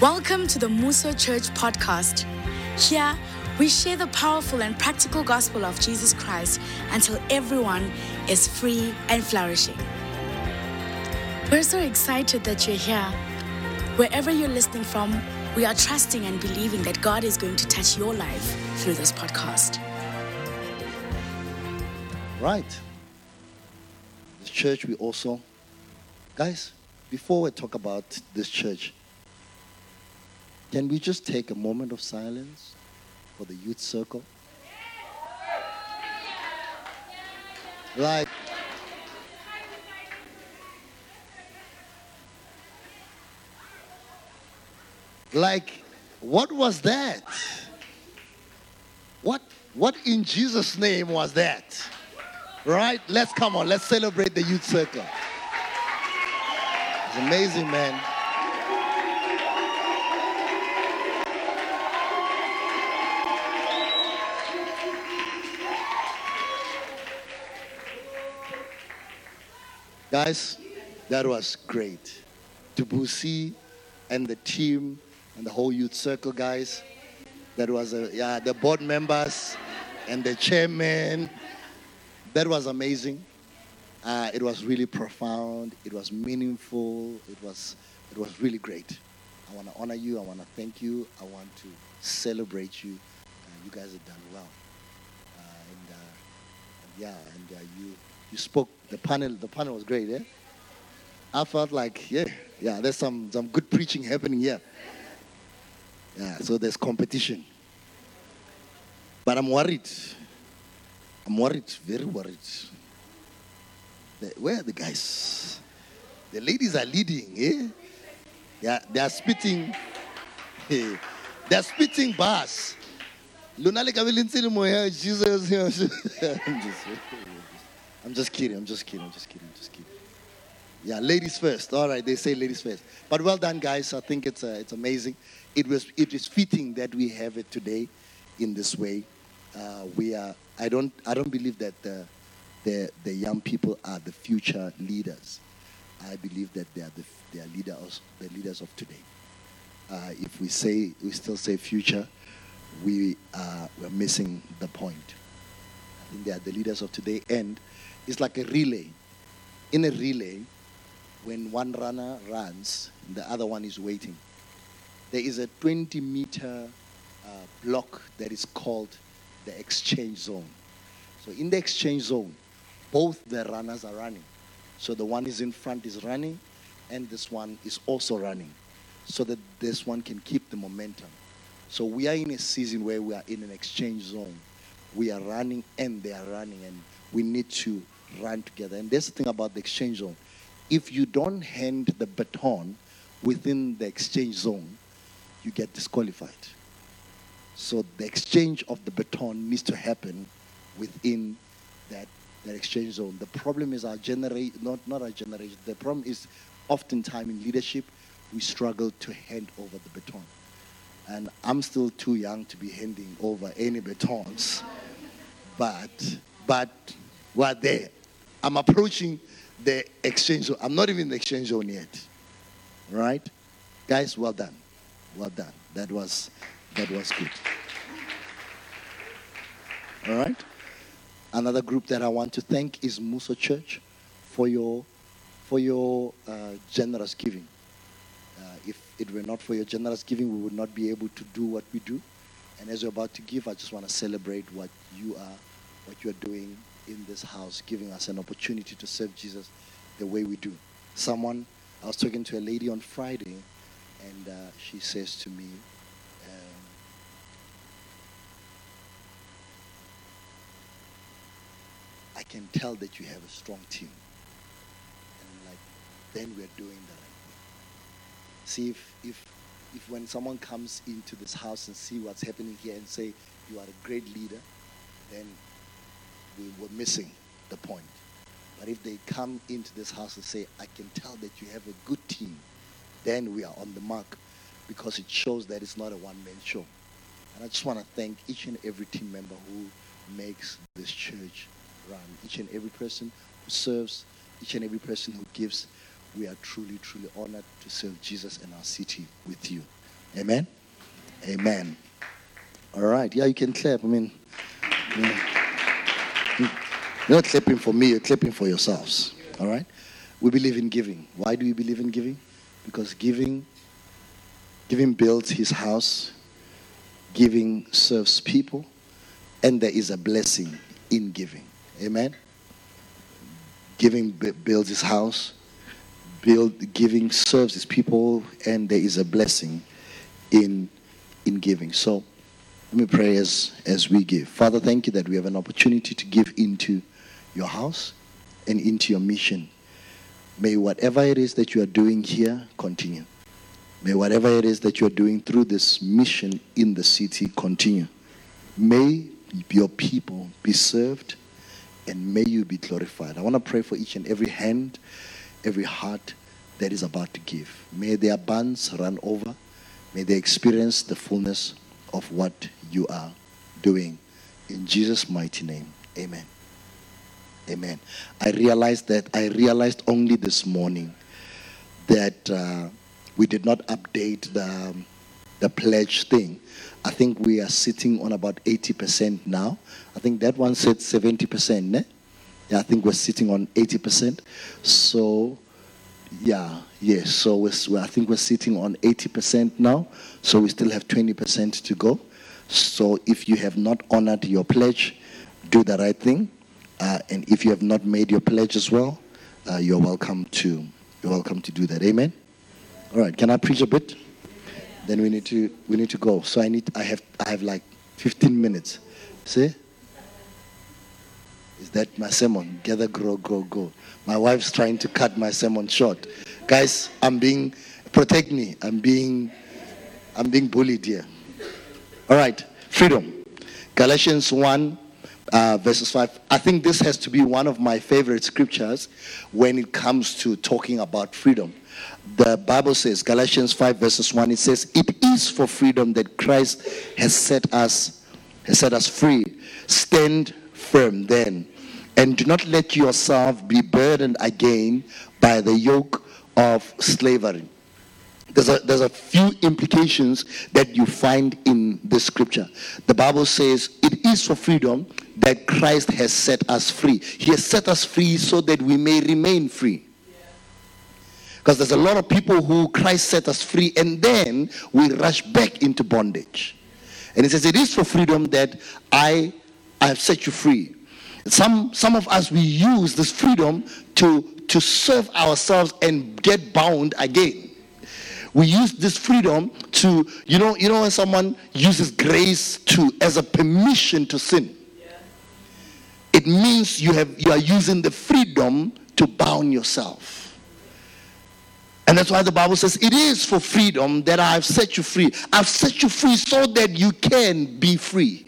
Welcome to the Muso Church podcast. Here, we share the powerful and practical gospel of Jesus Christ until everyone is free and flourishing. We're so excited that you're here. Wherever you're listening from, we are trusting and believing that God is going to touch your life through this podcast. Right. This church, we also, guys, before we talk about this church, can we just take a moment of silence for the youth circle? Like, like, what was that? What, what in Jesus' name was that? Right? Let's come on, let's celebrate the youth circle. It's amazing, man. Guys, that was great. Debussy and the team and the whole youth circle, guys. That was, a, yeah, the board members and the chairman. That was amazing. Uh, it was really profound. It was meaningful. It was, it was really great. I want to honor you. I want to thank you. I want to celebrate you. Uh, you guys have done well. Uh, and, uh, yeah, and uh, you you spoke the panel the panel was great yeah i felt like yeah yeah there's some some good preaching happening here. Yeah so there's competition. But i'm worried. I'm worried very worried. Where are the guys? The ladies are leading eh? Yeah they are spitting. Eh, they're spitting bars. Lona le ka be le ntse le moya jesus I'm just- kidding. I'm just kidding. I'm just kidding. I'm just kidding. Yeah, ladies first. All right, they say ladies first. But well done, guys. I think it's uh, it's amazing. It was it is fitting that we have it today in this way. Uh, we are. I don't. I don't believe that the, the the young people are the future leaders. I believe that they are the they are leaders the leaders of today. Uh, if we say we still say future, we are we're missing the point. I think they are the leaders of today, and it's like a relay. In a relay, when one runner runs, the other one is waiting. There is a 20 meter uh, block that is called the exchange zone. So in the exchange zone, both the runners are running. So the one is in front is running, and this one is also running, so that this one can keep the momentum. So we are in a season where we are in an exchange zone. We are running and they are running, and we need to run together. And there's the thing about the exchange zone. If you don't hand the baton within the exchange zone, you get disqualified. So the exchange of the baton needs to happen within that, that exchange zone. The problem is our generation, not, not our generation, the problem is oftentimes in leadership, we struggle to hand over the baton. And I'm still too young to be handing over any batons. But, but we're there. I'm approaching the exchange zone. I'm not even in the exchange zone yet. Right? Guys, well done. Well done. That was, that was good. All right? Another group that I want to thank is Muso Church for your, for your uh, generous giving. Uh, if it were not for your generous giving, we would not be able to do what we do. And as you're about to give, I just want to celebrate what you are, what you are doing in this house, giving us an opportunity to serve Jesus the way we do. Someone, I was talking to a lady on Friday, and uh, she says to me, um, I can tell that you have a strong team. And I'm like, then we're doing the right thing. See if if if when someone comes into this house and see what's happening here and say you are a great leader, then we were missing the point. But if they come into this house and say, I can tell that you have a good team, then we are on the mark because it shows that it's not a one man show. And I just want to thank each and every team member who makes this church run, each and every person who serves, each and every person who gives. We are truly, truly honored to serve Jesus and our city with you. Amen. Amen. All right. Yeah, you can clap. I mean, you're not clapping for me, you're clapping for yourselves. All right? We believe in giving. Why do we believe in giving? Because giving giving builds his house, giving serves people, and there is a blessing in giving. Amen. Giving builds his house, build giving serves his people, and there is a blessing in in giving. So let me pray as, as we give. Father, thank you that we have an opportunity to give into your house and into your mission. May whatever it is that you are doing here continue. May whatever it is that you are doing through this mission in the city continue. May your people be served and may you be glorified. I want to pray for each and every hand, every heart that is about to give. May their bands run over. May they experience the fullness of what you are doing. In Jesus' mighty name, amen. Amen. I realized that, I realized only this morning that uh, we did not update the, the pledge thing. I think we are sitting on about 80% now. I think that one said 70%, ne? Yeah, I think we're sitting on 80%. So, yeah, yes. So we're, I think we're sitting on 80% now. So we still have 20% to go. So if you have not honored your pledge, do the right thing. Uh, and if you have not made your pledge as well, uh, you're welcome to you're welcome to do that. Amen. All right. Can I preach a bit? Then we need to we need to go. So I need I have I have like 15 minutes. See? Is that my sermon? Gather, grow, go, go. My wife's trying to cut my sermon short. Guys, I'm being protect me. I'm being I'm being bullied here. All right, freedom. Galatians 1, uh, verses 5. I think this has to be one of my favorite scriptures when it comes to talking about freedom. The Bible says, Galatians 5, verses 1, it says, It is for freedom that Christ has set us, has set us free. Stand firm then, and do not let yourself be burdened again by the yoke of slavery there's a, there's a few implications that you find in the scripture. The Bible says it is for freedom that Christ has set us free. He has set us free so that we may remain free. Because there's a lot of people who Christ set us free and then we rush back into bondage. And he says, It is for freedom that I, I have set you free. Some, some of us, we use this freedom to, to serve ourselves and get bound again we use this freedom to you know you know when someone uses grace to as a permission to sin it means you have you are using the freedom to bound yourself. And that's why the bible says it is for freedom that i've set you free. I've set you free so that you can be free.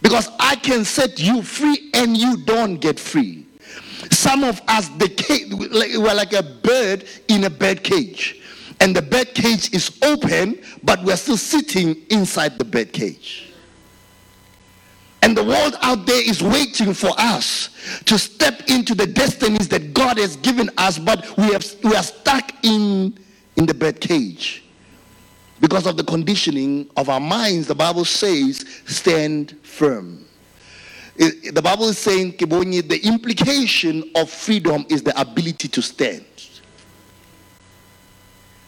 Because i can set you free and you don't get free. Some of us cage, we're like a bird in a bird cage. And the bird cage is open, but we're still sitting inside the bird cage. And the world out there is waiting for us to step into the destinies that God has given us, but we, have, we are stuck in, in the bed cage. Because of the conditioning of our minds, the Bible says, stand firm. It, the Bible is saying, the implication of freedom is the ability to stand.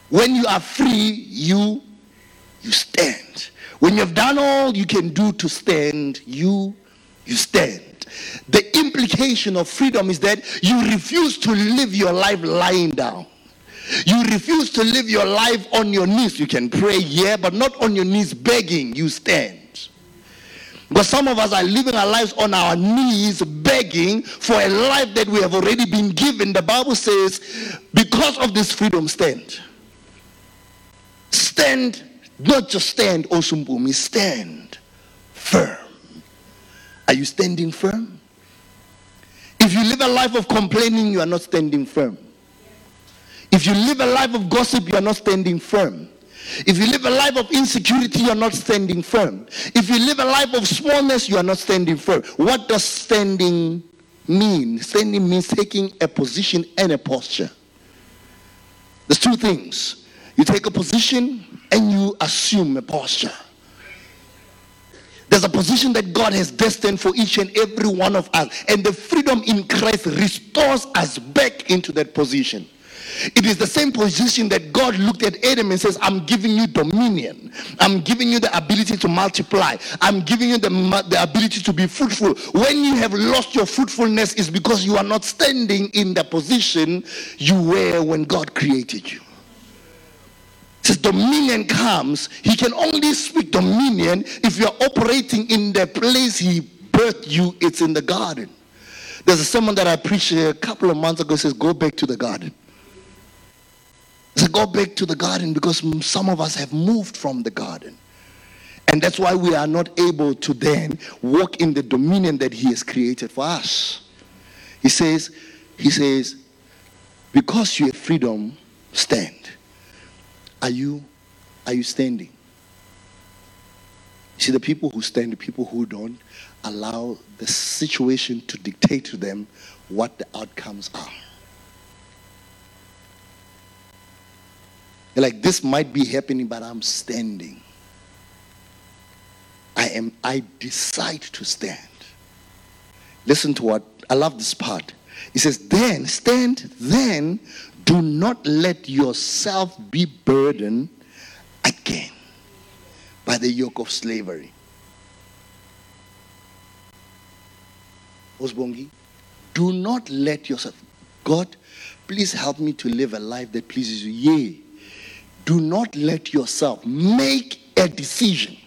When you are free, you you stand. When you have done all you can do to stand, you you stand. The implication of freedom is that you refuse to live your life lying down. You refuse to live your life on your knees. You can pray, yeah, but not on your knees begging. You stand. Because some of us are living our lives on our knees begging for a life that we have already been given. The Bible says, because of this freedom, stand. Stand, not just stand, Osumbumi, stand firm. Are you standing firm? If you live a life of complaining, you are not standing firm. If you live a life of gossip, you are not standing firm. If you live a life of insecurity, you are not standing firm. If you live a life of smallness, you are not standing firm. What does standing mean? Standing means taking a position and a posture. There's two things. You take a position and you assume a posture. There's a position that God has destined for each and every one of us, and the freedom in Christ restores us back into that position. It is the same position that God looked at Adam and says, I'm giving you dominion. I'm giving you the ability to multiply. I'm giving you the, the ability to be fruitful. When you have lost your fruitfulness, is because you are not standing in the position you were when God created you says dominion comes, he can only speak dominion if you're operating in the place he birthed you, it's in the garden. There's a sermon that I preached a couple of months ago says, Go back to the garden. Said, Go back to the garden because some of us have moved from the garden. And that's why we are not able to then walk in the dominion that he has created for us. He says, He says, because you have freedom, stand. Are you, are you standing? See, the people who stand, the people who don't, allow the situation to dictate to them what the outcomes are. They're like, this might be happening, but I'm standing. I am, I decide to stand. Listen to what, I love this part. He says, then, stand, then do not let yourself be burdened again by the yoke of slavery. Osbongi, do not let yourself, God, please help me to live a life that pleases you. Yea, do not let yourself make a decision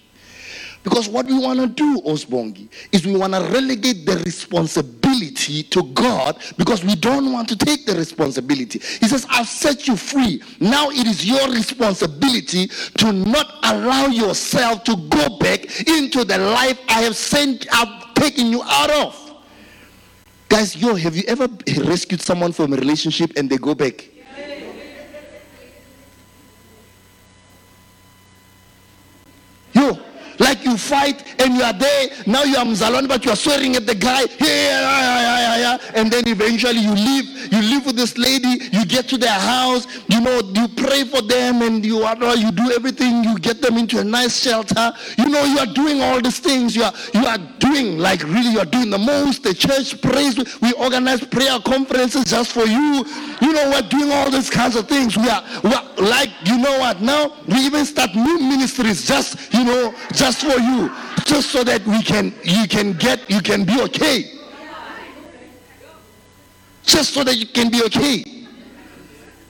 because what we want to do, Osbongi, is we want to relegate the responsibility to God because we don't want to take the responsibility. He says, I've set you free. Now it is your responsibility to not allow yourself to go back into the life I have sent, I've taken you out of. Guys, yo, have you ever rescued someone from a relationship and they go back? Yo, you fight and you are there, now you are Mzalwan, but you are swearing at the guy, yeah, yeah, yeah, yeah, and then eventually you leave, you live with this lady, you get to their house, you know, you pray for them and you are, uh, you do everything, you get them into a nice shelter, you know, you are doing all these things, you are, you are doing, like really you are doing the most, the church prays, we organize prayer conferences just for you, you know, we're doing all these kinds of things, we are, we are like, you know what, now we even start new ministries just, you know, just for you, just so that we can you can get you can be okay. Just so that you can be okay.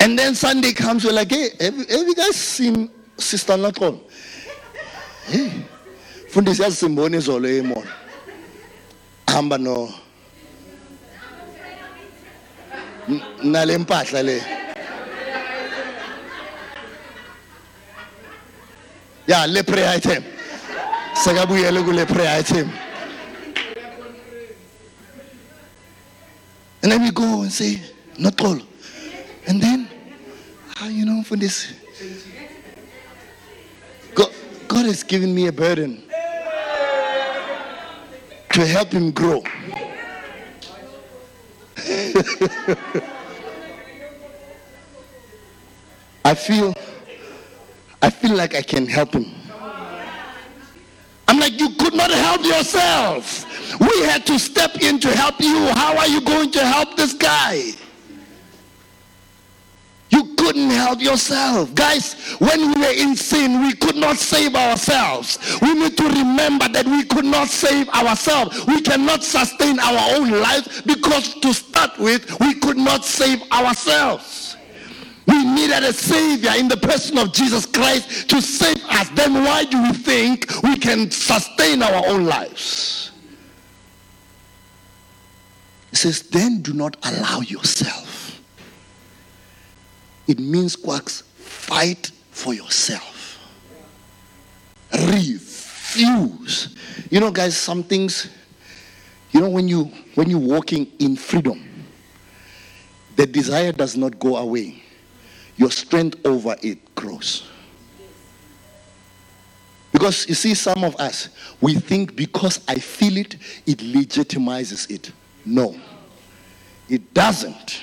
And then Sunday comes, we're like, hey, have, have you guys seen Sister Nakon? Hey, fundisi yasimbone izolo emona hamba no nale mpahla le ya le prayer item sekabuyele kule prayer item. And then we go and say not all. and then ah, you know for this God, God has given me a burden to help him grow. I feel I feel like I can help him I'm like, you could not help yourself. We had to step in to help you. How are you going to help this guy? You couldn't help yourself. Guys, when we were in sin, we could not save ourselves. We need to remember that we could not save ourselves. We cannot sustain our own life because to start with, we could not save ourselves. Needed a savior in the person of Jesus Christ to save us. Then why do we think we can sustain our own lives? He says, then do not allow yourself. It means quacks, fight for yourself. Refuse. You know, guys, some things, you know, when you when you're walking in freedom, the desire does not go away your strength over it grows. Because you see, some of us, we think because I feel it, it legitimizes it. No, it doesn't.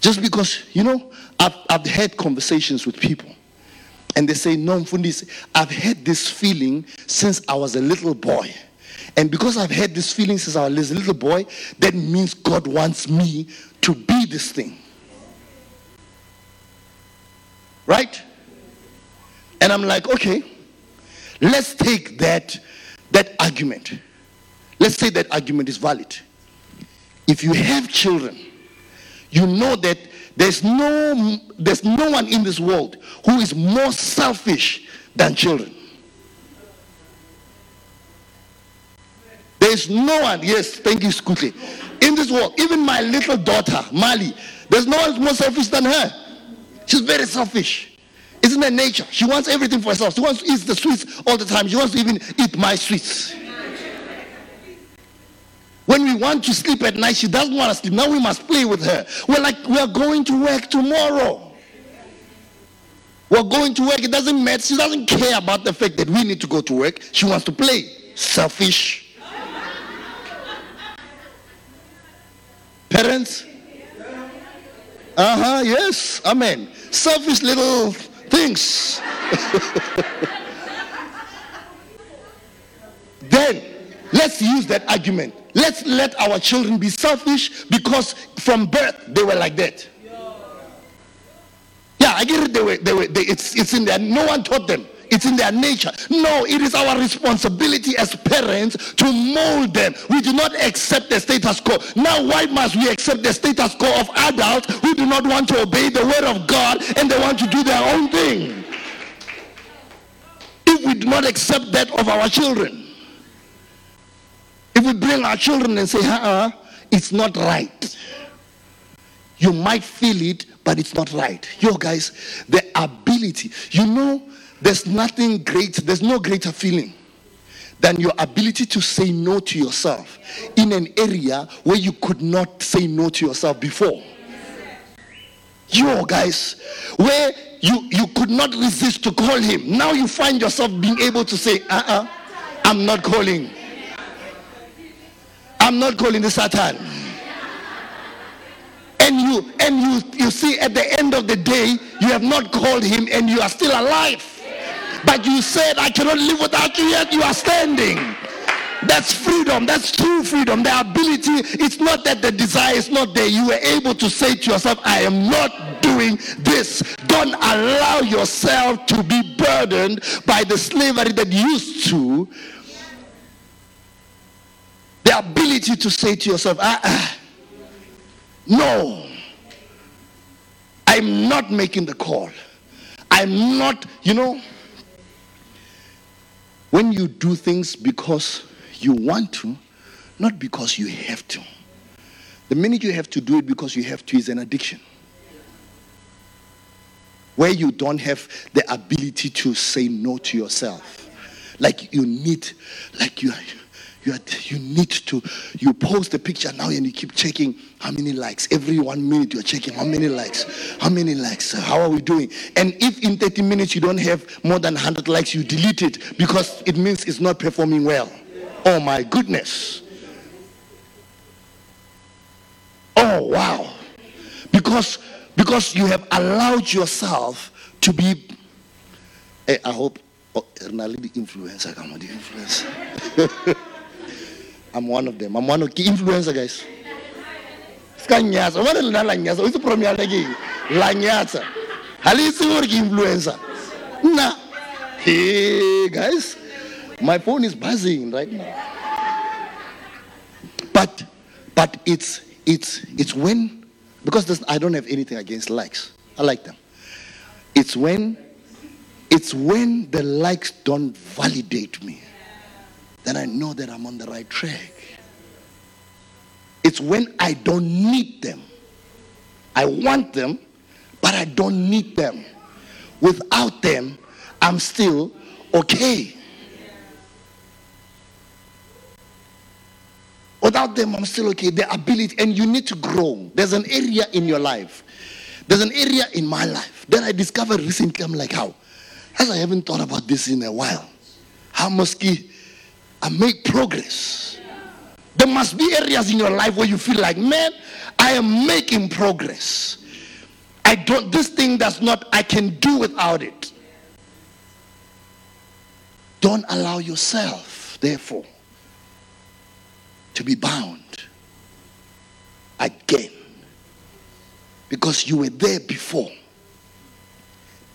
Just because, you know, I've, I've had conversations with people, and they say, No, Mfundisi, I've had this feeling since I was a little boy. And because I've had this feeling since I was a little boy, that means God wants me to be this thing. Right? And I'm like, okay, let's take that, that argument. Let's say that argument is valid. If you have children, you know that there's no, there's no one in this world who is more selfish than children. There's no one, yes, thank you, Scootley. In this world, even my little daughter, Mali, there's no one more selfish than her. She's very selfish. In her nature. She wants everything for herself. She wants to eat the sweets all the time. She wants to even eat my sweets. When we want to sleep at night, she doesn't want to sleep. Now we must play with her. We're like, we are going to work tomorrow. We're going to work. It doesn't matter. She doesn't care about the fact that we need to go to work. She wants to play. Selfish. Parents? Uh huh, yes. Amen. Selfish little things. then let's use that argument. Let's let our children be selfish because from birth they were like that. Yeah, I get it. They were, they were, they, it's, it's in there. No one taught them. It's in their nature. No, it is our responsibility as parents to mold them. We do not accept the status quo. Now, why must we accept the status quo of adults who do not want to obey the word of God and they want to do their own thing? If we do not accept that of our children, if we bring our children and say, uh-uh, it's not right. You might feel it, but it's not right. Yo, guys, the ability, you know, there's nothing great, there's no greater feeling than your ability to say no to yourself in an area where you could not say no to yourself before. You guys, where you, you could not resist to call him. Now you find yourself being able to say, uh uh-uh, uh, i am not calling. I'm not calling the Satan. And you and you you see at the end of the day, you have not called him and you are still alive. But you said, I cannot live without you, yet you are standing. That's freedom. That's true freedom. The ability, it's not that the desire is not there. You were able to say to yourself, I am not doing this. Don't allow yourself to be burdened by the slavery that used to. The ability to say to yourself, ah, ah, no, I'm not making the call. I'm not, you know, when you do things because you want to, not because you have to. The minute you have to do it because you have to is an addiction. Where you don't have the ability to say no to yourself. Like you need, like you you, you need to, you post a picture now and you keep checking how many likes. Every one minute you're checking how many likes, how many likes, how are we doing? And if in 30 minutes you don't have more than 100 likes, you delete it because it means it's not performing well. Oh my goodness. Oh wow. Because because you have allowed yourself to be hey, I hope oh, the influencer come on the influencer. I'm one of them. I'm one of the influencer guys. Ska nyatsa. Wena lena la itse program ya ke la nyatsa. Ha le itse gore ke influencer. Nna. Hey guys. My phone is buzzing right now. But but it's it's it's when because I don't have anything against likes. I like them. It's when it's when the likes don't validate me then I know that I'm on the right track. It's when I don't need them. I want them, but I don't need them. Without them, I'm still okay. Without them, I'm still okay. The ability, and you need to grow. There's an area in your life. There's an area in my life that I discovered recently. I'm like, how? As I haven't thought about this in a while. How must I make progress. There must be areas in your life where you feel like, man, I am making progress. I don't, this thing does not, I can do without it. Don't allow yourself, therefore, to be bound again because you were there before.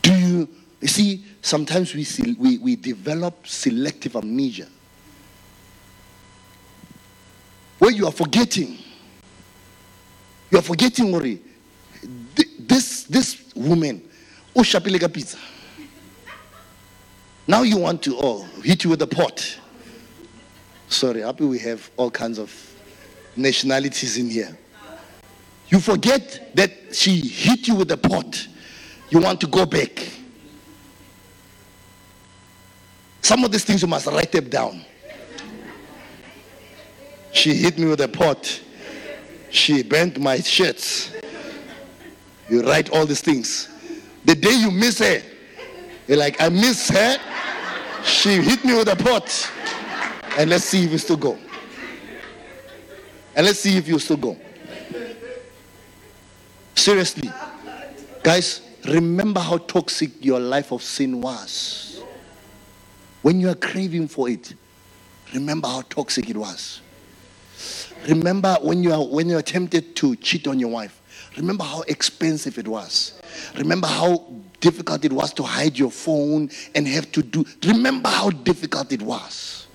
Do you, you see, sometimes we, we, we develop selective amnesia where you are forgetting. You are forgetting, Mori. This, this woman, oh, Shapilega pizza. Now you want to, oh, hit you with a pot. Sorry, happy we have all kinds of nationalities in here. You forget that she hit you with a pot. You want to go back. Some of these things you must write them down. She hit me with a pot. She bent my shirts. You write all these things. The day you miss her, you're like, I miss her. She hit me with a pot. And let's see if you still go. And let's see if you still go. Seriously. Guys, remember how toxic your life of sin was. When you are craving for it, remember how toxic it was. Remember when you are when you are tempted to cheat on your wife. Remember how expensive it was. Remember how difficult it was to hide your phone and have to do. Remember how difficult it was.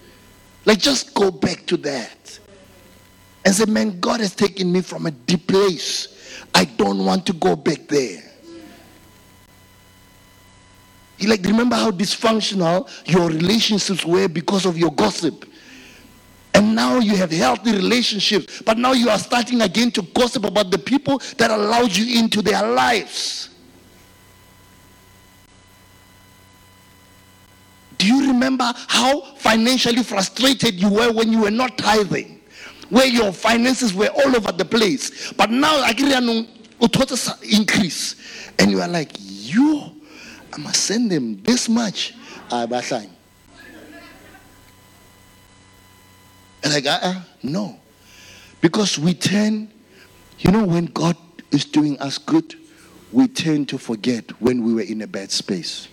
Like just go back to that and say, man, God has taken me from a deep place. I don't want to go back there. You like remember how dysfunctional your relationships were because of your gossip. And now you have healthy relationships, but now you are starting again to gossip about the people that allowed you into their lives. Do you remember how financially frustrated you were when you were not tithing? Where your finances were all over the place. But now I increase. And you are like, you, I must send them this much. Uh, And like, uh-uh, ah, no. Because we tend, you know, when God is doing us good, we tend to forget when we were in a bad space.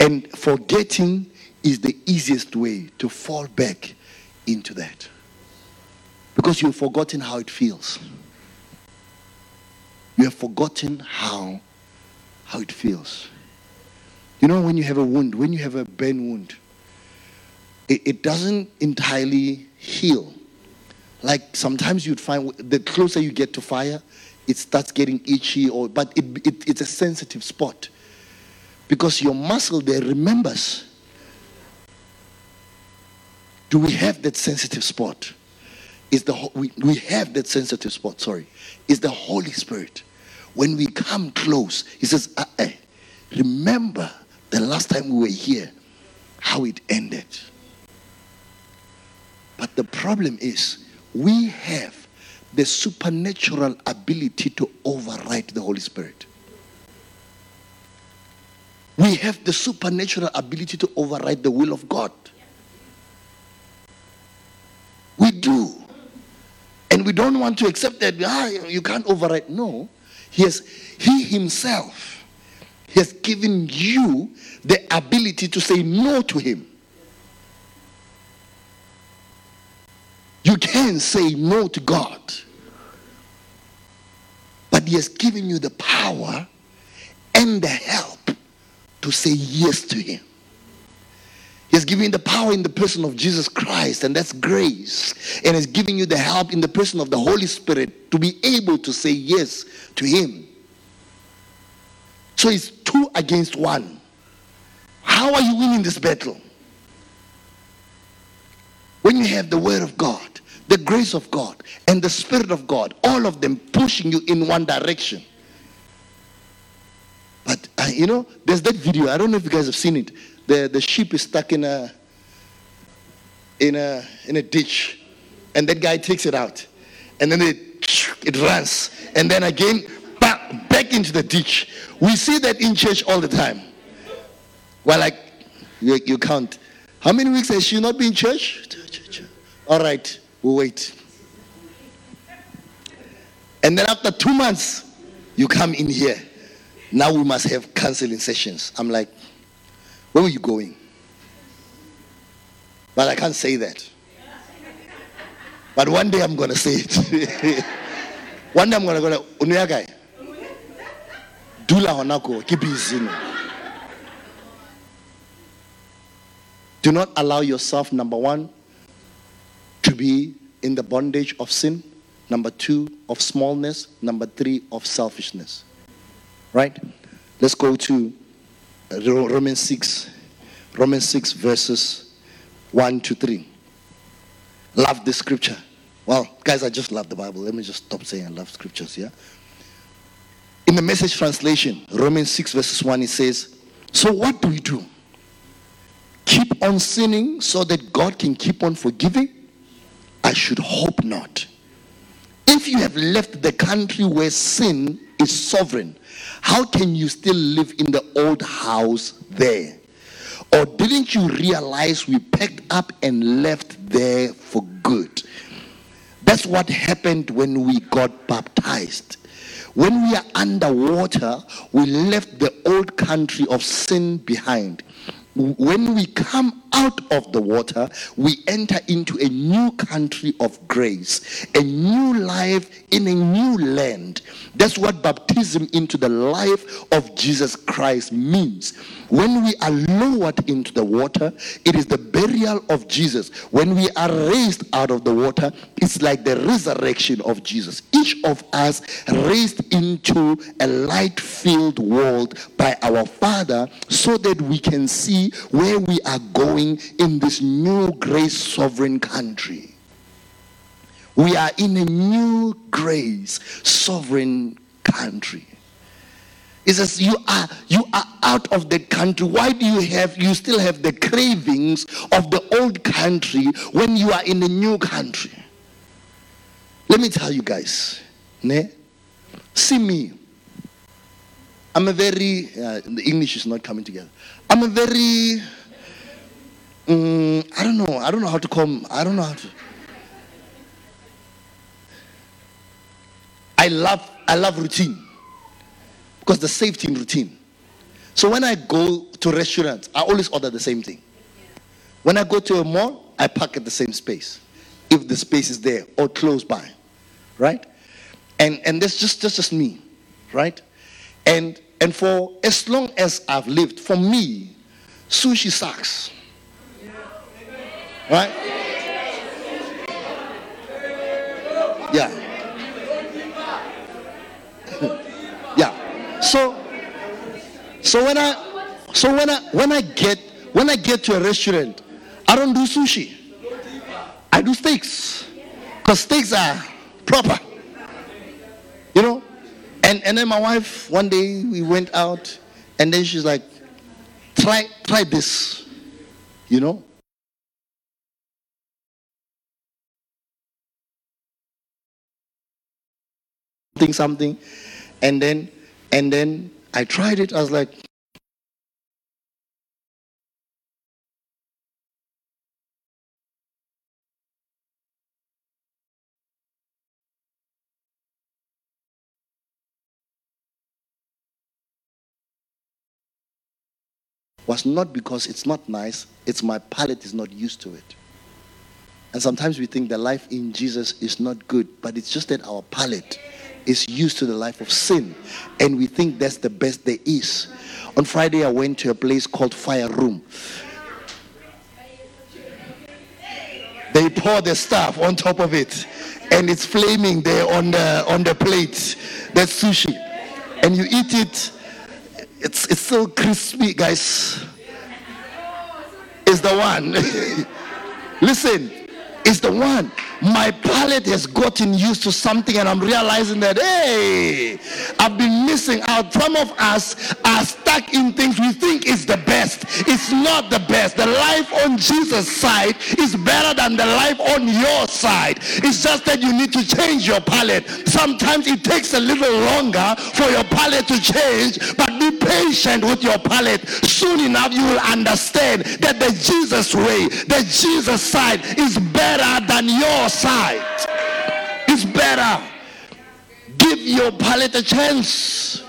And forgetting is the easiest way to fall back into that. Because you've forgotten how it feels. You have forgotten how, how it feels. You know, when you have a wound, when you have a burn wound, it, it doesn't entirely heal. Like sometimes you'd find the closer you get to fire, it starts getting itchy, or but it, it, it's a sensitive spot because your muscle there remembers. Do we have that sensitive spot? Is the we, we have that sensitive spot? Sorry, is the Holy Spirit. When we come close, He says, uh, uh, "Remember the last time we were here, how it ended." But the problem is, we have the supernatural ability to override the Holy Spirit. We have the supernatural ability to override the will of God. We do. And we don't want to accept that ah, you can't override. No. He, has, he himself has given you the ability to say no to him. You can say no to God. But He has given you the power and the help to say yes to Him. He has given you the power in the person of Jesus Christ, and that's grace. And has given you the help in the person of the Holy Spirit to be able to say yes to Him. So it's two against one. How are you winning this battle? When you have the Word of God, the grace of God, and the Spirit of God, all of them pushing you in one direction. But uh, you know, there's that video. I don't know if you guys have seen it. The the sheep is stuck in a in a in a ditch, and that guy takes it out, and then it it runs, and then again back back into the ditch. We see that in church all the time. Well, like you, you count. How many weeks has she not been in church? All right, we'll wait. And then after two months, you come in here. Now we must have counseling sessions. I'm like, where were you going? But I can't say that. But one day I'm going to say it. one day I'm going to go, Unuyagai. Dula honako, keep busy. Do not allow yourself, number one, be in the bondage of sin. Number two, of smallness. Number three, of selfishness. Right? Let's go to uh, Romans 6. Romans 6, verses 1 to 3. Love the scripture. Well, guys, I just love the Bible. Let me just stop saying I love scriptures, yeah? In the message translation, Romans 6, verses 1, it says, So what do we do? Keep on sinning so that God can keep on forgiving? I should hope not. If you have left the country where sin is sovereign, how can you still live in the old house there? Or didn't you realize we packed up and left there for good? That's what happened when we got baptized. When we are underwater, we left the old country of sin behind when we come out of the water, we enter into a new country of grace, a new life in a new land. That's what baptism into the life of Jesus Christ means. When we are lowered into the water, it is the burial of Jesus. When we are raised out of the water, it's like the resurrection of Jesus. Each of us raised into a light filled world by our Father so that we can see where we are going in this new grace sovereign country. We are in a new grace sovereign country. It says you are you are out of the country. Why do you have you still have the cravings of the old country when you are in the new country? Let me tell you guys, ne? See me. I'm a very uh, the English is not coming together. I'm a very um, I don't know. I don't know how to come. I don't know how to. I love I love routine because the safety in routine. So when I go to restaurants, I always order the same thing. When I go to a mall, I park at the same space, if the space is there or close by, right? And and that's just that's just me, right? And and for as long as I've lived, for me, sushi sucks. Right? Yeah. yeah. So so when I so when I when I get when I get to a restaurant, I don't do sushi. I do steaks. Because steaks are proper. You know? And and then my wife one day we went out and then she's like, try try this. You know? Something. And then and then I tried it. I was like, was not because it's not nice, it's my palate is not used to it. And sometimes we think the life in Jesus is not good, but it's just that our palate is used to the life of sin and we think that's the best there is. On Friday, I went to a place called Fire Room. They pour the stuff on top of it and it's flaming there on the on the plate. That's sushi. And you eat it it's, it's so crispy, guys. It's the one. Listen, it's the one my palate has gotten used to something and I'm realizing that, hey, I've been missing out. Some of us are stuck in things we think is the best. It's not the best. The life on Jesus' side is better than the life on your side. It's just that you need to change your palate. Sometimes it takes a little longer for your palate to change, but be patient with your palate. Soon enough, you will understand that the Jesus way, the Jesus side is better than yours side is better. Give your palate a chance.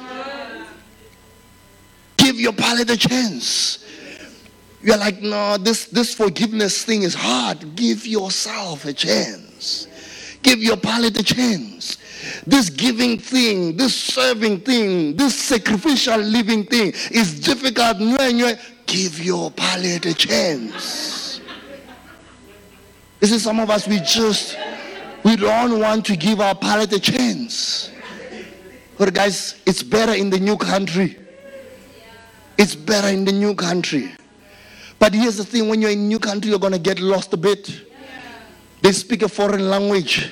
Give your palate a chance. You're like, no, this, this forgiveness thing is hard. Give yourself a chance. Give your palate a chance. This giving thing, this serving thing, this sacrificial living thing is difficult. Give your palate a chance. This is some of us, we just, we don't want to give our palate a chance. But guys, it's better in the new country. It's better in the new country. But here's the thing when you're in new country, you're going to get lost a bit. They speak a foreign language.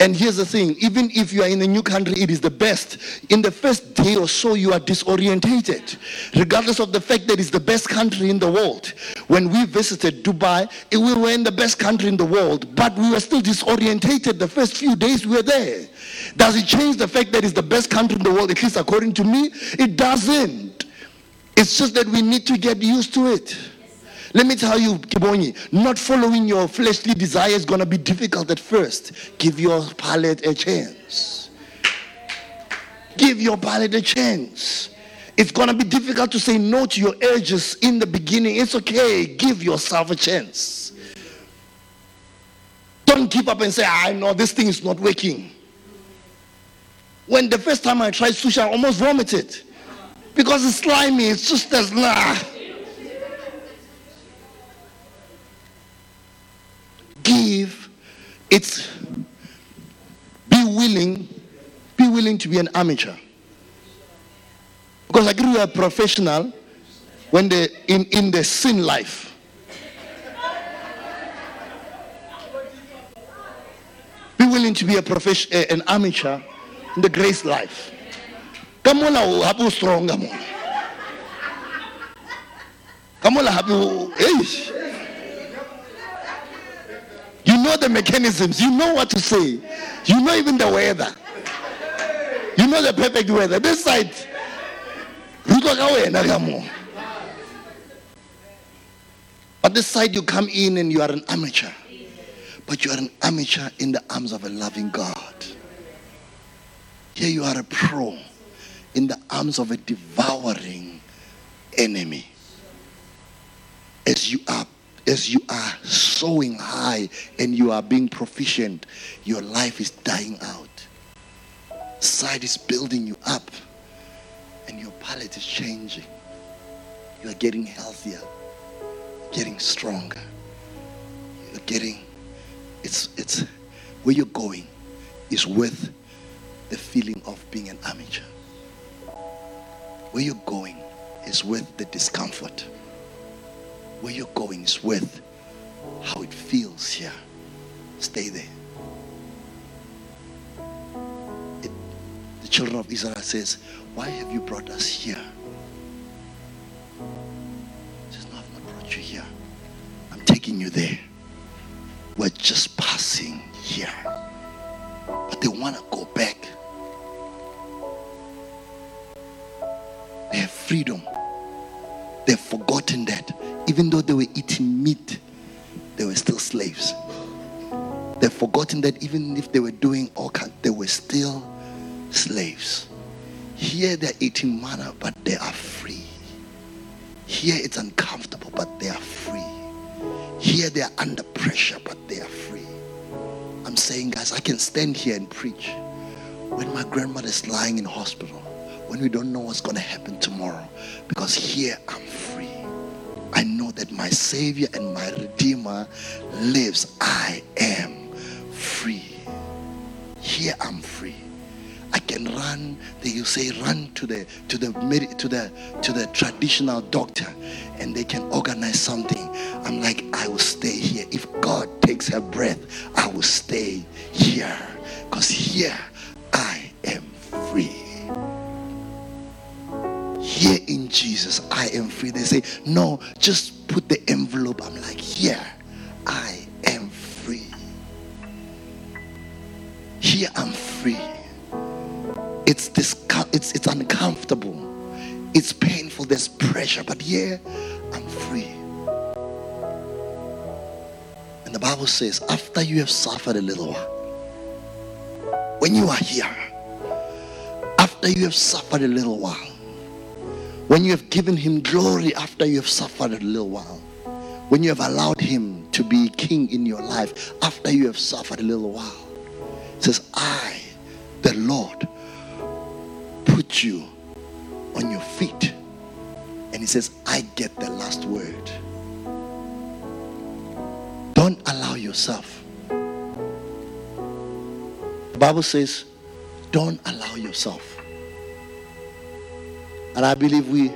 And here's the thing even if you are in a new country, it is the best. In the first day or so, you are disorientated, regardless of the fact that it's the best country in the world. When we visited Dubai, eh, we were in the best country in the world, but we were still disorientated the first few days we were there. Does it change the fact that it's the best country in the world, at least according to me? It doesn't. It's just that we need to get used to it. Let me tell you, Kibonyi, not following your fleshly desire is going to be difficult at first. Give your palate a chance. Give your palate a chance. It's going to be difficult to say no to your urges in the beginning. It's okay. Give yourself a chance. Don't give up and say, I know this thing is not working. When the first time I tried sushi, I almost vomited because it's slimy. It's just as nah. Give it's be willing be willing to be an amateur. Because i agree you're professional when they in in the sin life. Be willing to be a profession an amateur in the grace life. Come on now strong come on happy you know the mechanisms. You know what to say. You know even the weather. You know the perfect weather. This side, but this side you come in and you are an amateur. But you are an amateur in the arms of a loving God. Here you are a pro in the arms of a devouring enemy. As you are as you are soaring high and you are being proficient, your life is dying out. Side is building you up and your palate is changing. You are getting healthier, getting stronger. You're getting, it's, it's where you're going is with the feeling of being an amateur. Where you're going is with the discomfort where you're going is with how it feels here. Stay there. It, the children of Israel says, Why have you brought us here? Forgotten that even if they were doing all kinds, they were still slaves. Here they're eating manna, but they are free. Here it's uncomfortable, but they are free. Here they are under pressure, but they are free. I'm saying, guys, I can stand here and preach when my grandmother is lying in hospital, when we don't know what's going to happen tomorrow, because here I'm free. I know that my Savior and my Redeemer lives. I am. Here I'm free. I can run. They you say run to the to the to the to the traditional doctor, and they can organize something. I'm like I will stay here. If God takes her breath, I will stay here, cause here I am free here in Jesus, I am free. They say, no, just put the envelope. I'm like, here, I Here I'm free. It's this it's it's uncomfortable. It's painful, there's pressure, but here I'm free. And the Bible says, after you have suffered a little while, when you are here, after you have suffered a little while, when you have given him glory after you have suffered a little while, when you have allowed him to be king in your life after you have suffered a little while, says, I, the Lord, put you on your feet. And he says, I get the last word. Don't allow yourself. The Bible says, don't allow yourself and I believe we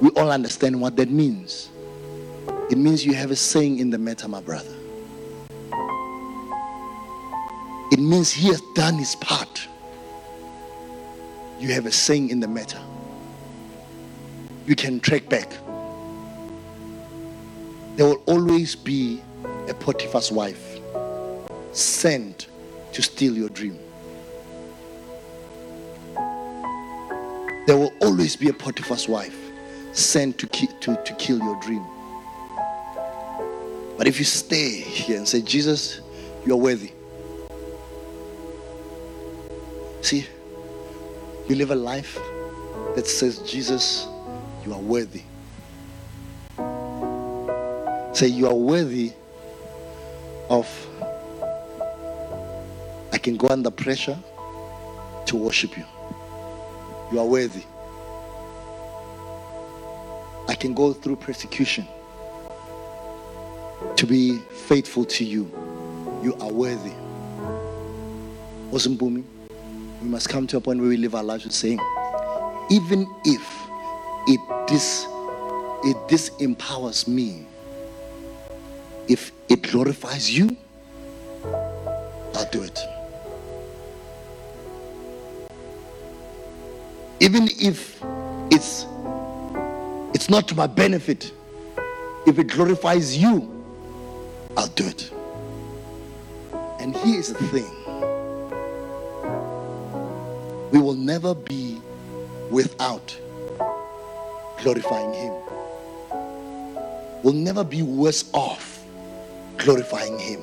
we all understand what that means. It means you have a saying in the matter, my brother. It means he has done his part. You have a saying in the matter. You can track back. There will always be a Potiphar's wife sent to steal your dream. There will always be a Potiphar's wife sent to, ki- to, to kill your dream. But if you stay here and say, Jesus, you're worthy. You live a life that says, Jesus, you are worthy. Say, you are worthy of, I can go under pressure to worship you. You are worthy. I can go through persecution to be faithful to you. You are worthy. Wasn't booming? We must come to a point where we live our lives with saying, even if it dis it disempowers me, if it glorifies you, I'll do it. even if it's it's not to my benefit if it glorifies you i'll do it and here's the thing we will never be without glorifying him. We'll never be worse off glorifying him.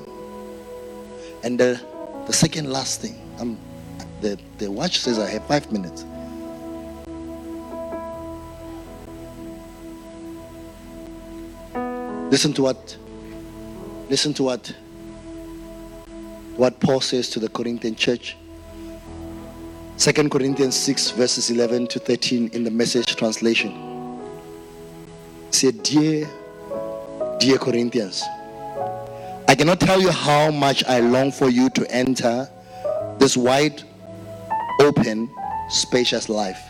And the, the second last thing um, the, the watch says i have five minutes. Listen to what listen to what what Paul says to the Corinthian church. 2 Corinthians 6 verses 11 to 13 in the message translation. Said, Dear, dear Corinthians, I cannot tell you how much I long for you to enter this wide open, spacious life.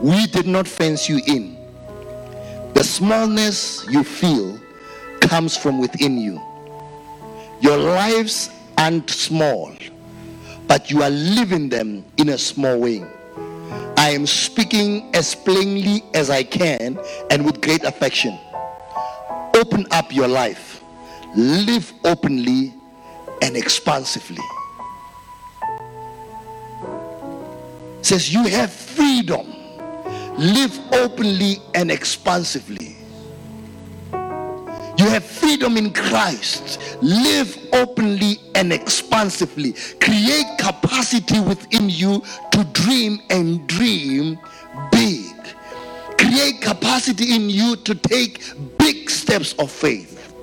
We did not fence you in the smallness you feel comes from within you. Your lives aren't small, but you are living them in a small way. I am speaking as plainly as I can and with great affection. Open up your life, live openly and expansively. says you have freedom live openly and expansively. You have freedom in Christ. Live openly and expansively. Create capacity within you to dream and dream big. Create capacity in you to take big steps of faith.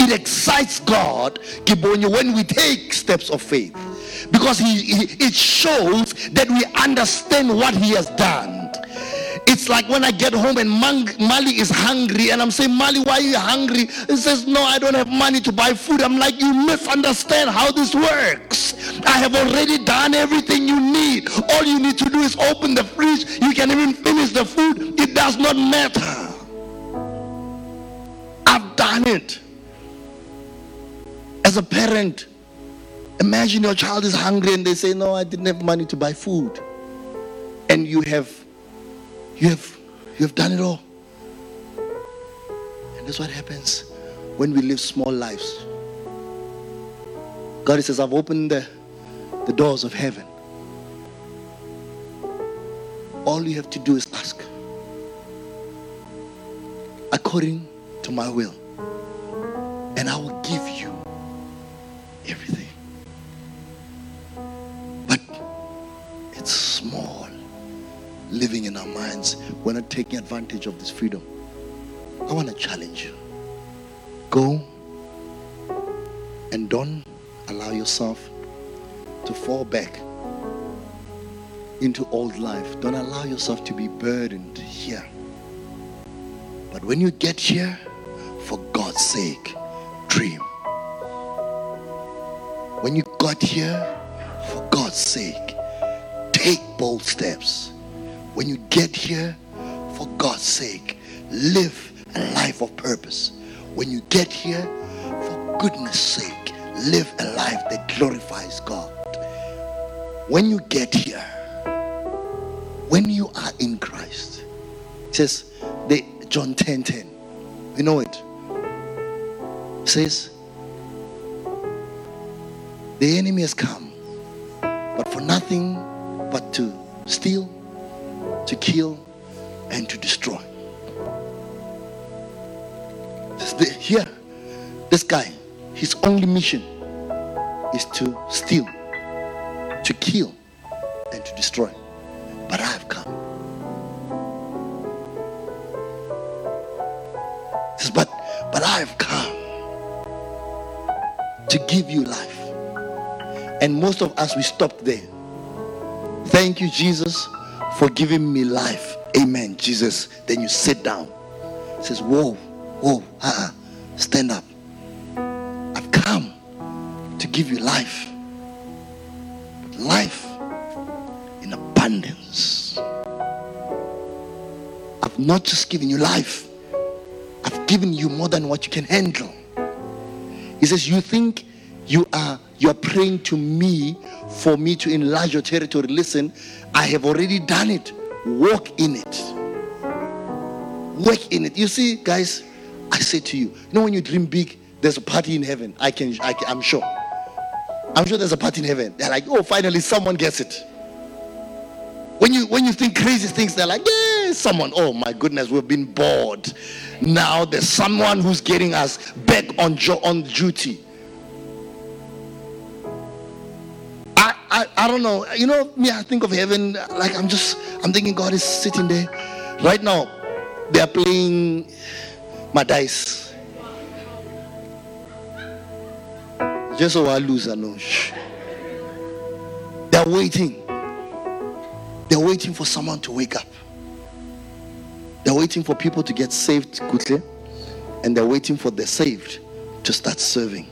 It excites God when we take steps of faith because he, he, it shows that we understand what he has done. Like when I get home and Mali is hungry and I'm saying, Mali, why are you hungry? He says, no, I don't have money to buy food. I'm like, you misunderstand how this works. I have already done everything you need. All you need to do is open the fridge. You can even finish the food. It does not matter. I've done it. As a parent, Imagine your child is hungry and they say, No, I didn't have money to buy food. And you have you have you have done it all. And that's what happens when we live small lives. God says, I've opened the, the doors of heaven. All you have to do is ask according to my will, and I will give you everything. Living in our minds. We're not taking advantage of this freedom. I want to challenge you. Go and don't allow yourself to fall back into old life. Don't allow yourself to be burdened here. But when you get here, for God's sake, dream. When you got here, for God's sake, take bold steps. When you get here, for God's sake, live a life of purpose. When you get here, for goodness sake, live a life that glorifies God. When you get here, when you are in Christ, it says the John 10 10. You know it. it says the enemy has come, but for nothing but to steal, to kill, and to destroy. This, The, here, this guy, his only mission is to steal, to kill, and to destroy. But I have come. Says, but but I have come to give you life. And most of us we stopped there. Thank you, Jesus, for giving me life. Amen, Jesus. Then you sit down. He says, Whoa, whoa, uh-uh. stand up. I've come to give you life. Life in abundance. I've not just given you life, I've given you more than what you can handle. He says, You think you are you are praying to me for me to enlarge your territory. Listen, I have already done it. Walk in it. Work in it. You see, guys, I say to you, you know when you dream big, there's a party in heaven. I can, I can I'm sure. I'm sure there's a party in heaven. They're like, oh, finally someone gets it. When you when you think crazy things, they're like, yeah, someone. Oh my goodness, we've been bored. Now there's someone who's getting us back on jo- on duty. I, I don't know. You know, me, I think of heaven like I'm just I'm thinking God is sitting there. Right now, they are playing my dice. Just so I lose, I know. They're waiting. They're waiting for someone to wake up. They're waiting for people to get saved quickly. And they're waiting for the saved to start serving.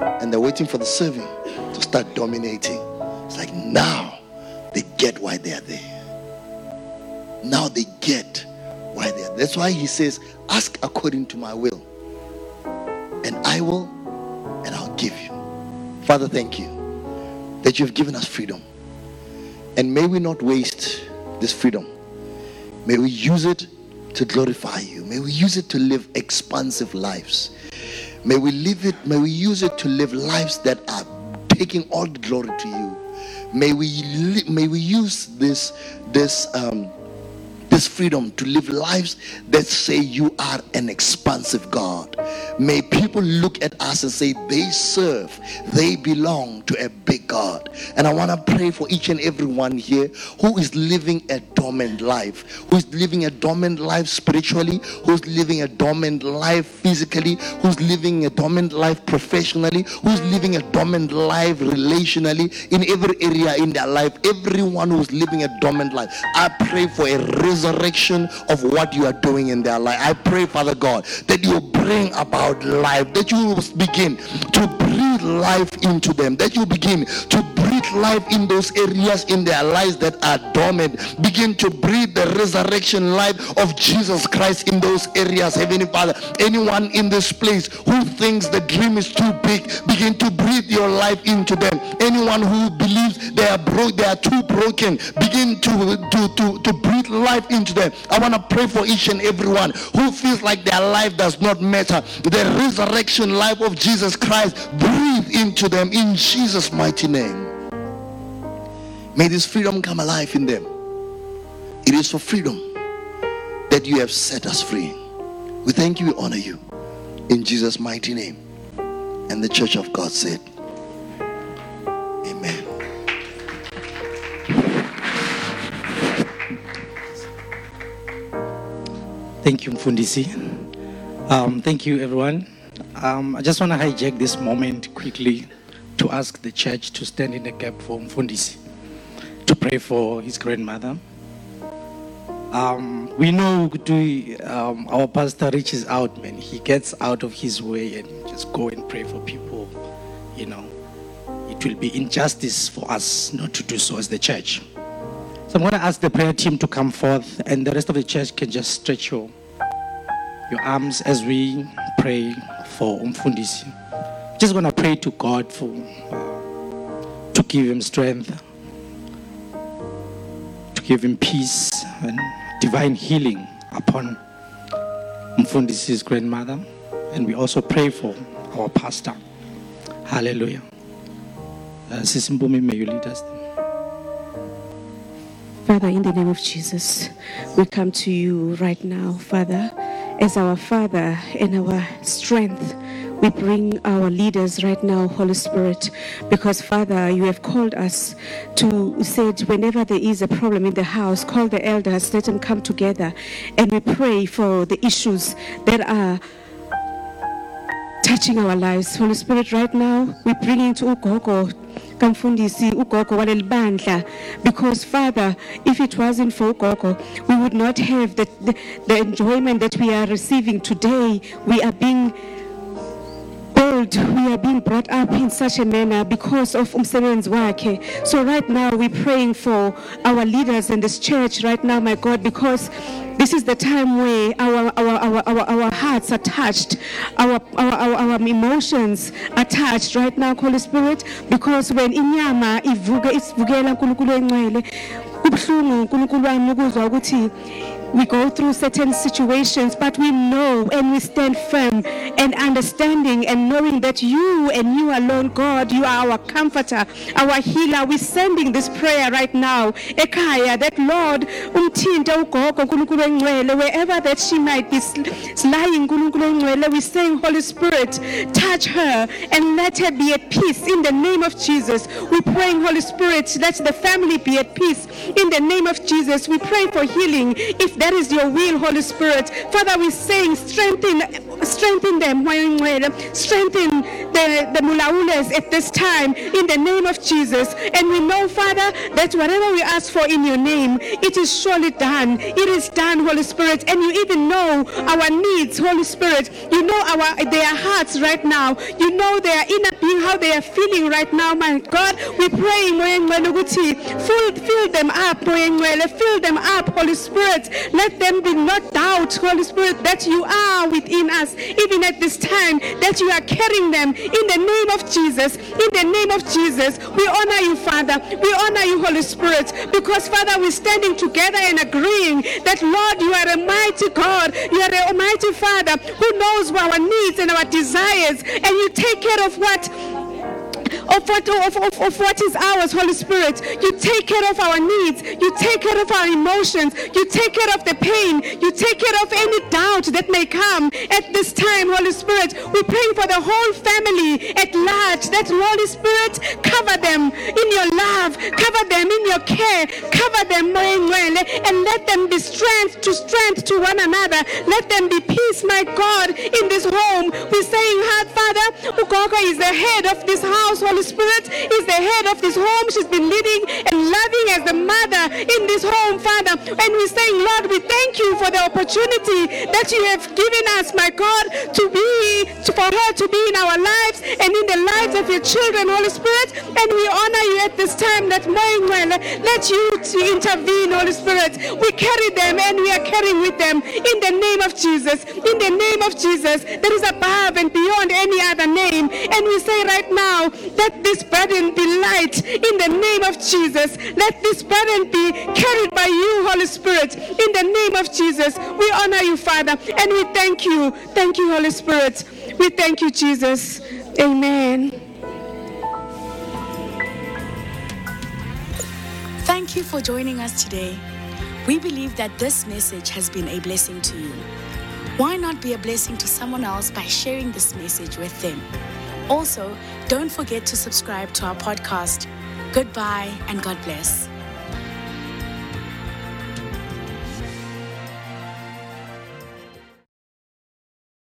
And they're waiting for the serving to start dominating. It's like now they get why they are there. Now they get why they are. That's why he says, Ask according to my will. And I will, and I'll give you. Father, thank you that you've given us freedom. And may we not waste this freedom. May we use it to glorify you. May we use it to live expansive lives. May we live it, may we use it to live lives that are taking all the glory to you. May we may we use this this um this freedom to live lives that say you are an expansive God. May people look at us and say they serve, they belong to a big God. And I want to pray for each and every one here who is living a dormant life, who is living a dormant life spiritually, who's living a dormant life physically, who's living a dormant life professionally, who's living a dormant life relationally in every area in their life. Everyone who's living a dormant life, I pray for a resurrection of what you are doing in their life. I pray, Father God, that you bring about life, that you begin to breathe life into them, that you begin to breathe life in those areas in their lives that are dormant. Begin to breathe the resurrection life of Jesus Christ in those areas, Heavenly Father. Anyone in this place who thinks the dream is too big, begin to breathe your life into them. Anyone who believes they are broke, they are too broken, begin to, to, to, to breathe life into them. I want to pray for each and everyone who feels like their life does not matter. The resurrection life of Jesus Christ, breathe into them in Jesus' mighty name. May this freedom come alive in them. It is for freedom that you have set us free. We thank you, we honor you. In Jesus' mighty name. And the church of God said, Amen. Thank you, Mfundisi. Um, thank you, everyone. Um, I just want to hijack this moment quickly to ask the church to stand in the gap for Mfundisi, to pray for his grandmother. Um, we know um, our pastor reaches out, man. He gets out of his way and just go and pray for people. You know, it will be injustice for us not to do so as the church. So I'm going to ask the prayer team to come forth, and the rest of the church can just stretch your your arms as we pray for Umfundisi. Just going to pray to God for uh, to give him strength, him peace and divine healing upon Mfundisi's grandmother, and we also pray for our pastor. Hallelujah. Uh, may you lead us. Father, in the name of Jesus, we come to you right now, Father, as our Father and our strength. We bring our leaders right now, Holy Spirit, because Father, you have called us to say whenever there is a problem in the house, call the elders, let them come together, and we pray for the issues that are touching our lives. Holy Spirit, right now, we bring into Ugogo, because Father, if it wasn't for Ugogo, we would not have the, the, the enjoyment that we are receiving today. We are being we are being brought up in such a manner because of umsebenzi wakhe. So right now we're praying for our leaders in this church right now, my God, because this is the time where our, our, our, our, our hearts are touched, our, our, our, our emotions are touched right now, Holy Spirit, because when inyama ivuke isivukela uNkulunkulu engcwele we go through certain situations, but we know and we stand firm and understanding and knowing that you and you alone, God, you are our comforter, our healer. We're sending this prayer right now, Ekaya, that Lord, wherever that she might be lying, we're saying, Holy Spirit, touch her and let her be at peace in the name of Jesus. We're praying, Holy Spirit, let the family be at peace in the name of Jesus. We pray for healing if that is your will, Holy Spirit. Father, we're saying strengthen, strengthen them, strengthen the, the mulaules at this time in the name of Jesus. And we know, Father, that whatever we ask for in your name, it is surely done. It is done, Holy Spirit. And you even know our needs, Holy Spirit. You know our their hearts right now. You know their inner being, how they are feeling right now, my God. We pray, fill them up, Moyeng Mwele, fill them up, Holy Spirit. Let them be not doubt, Holy Spirit, that you are within us, even at this time, that you are carrying them in the name of Jesus. In the name of Jesus, we honor you, Father. We honor you, Holy Spirit, because, Father, we're standing together and agreeing that, Lord, you are a mighty God. You are a almighty Father who knows our needs and our desires, and you take care of what of what, of, of, of what is ours, Holy Spirit. You take care of our needs. You take care of our emotions. You take care of the pain. You take care of any doubt that may come at this time, Holy Spirit. We're praying for the whole family at large. That Holy Spirit, cover them in your love, cover them in your care, cover them well, and let them be strength to strength to one another. Let them be peace, my God, in this home. We're saying, Heart Father, Ugogo is the head of this house, Holy Spirit, is the head of this home. She's been leading and loving as the mother in this home, Father. And we're saying, Lord, we thank you for the opportunity that you have given us, my God, to be, to, for her to be in our lives and in the lives of your children, Holy Spirit. And we honor you at this time that Moingwell, let you to intervene, Holy Spirit. We carry them and we are carrying with them in the name of Jesus. In the name of Jesus, that is above and beyond any other name. And we say right now, let this burden be light in the name of Jesus. Let this burden be carried by you, Holy Spirit, in the name of Jesus. We honor you, Father, and we thank you. Thank you, Holy Spirit. We thank you, Jesus. Amen. Thank you for joining us today. We believe that this message has been a blessing to you. Why not be a blessing to someone else by sharing this message with them? Also, don't forget to subscribe to our podcast. Goodbye and God bless.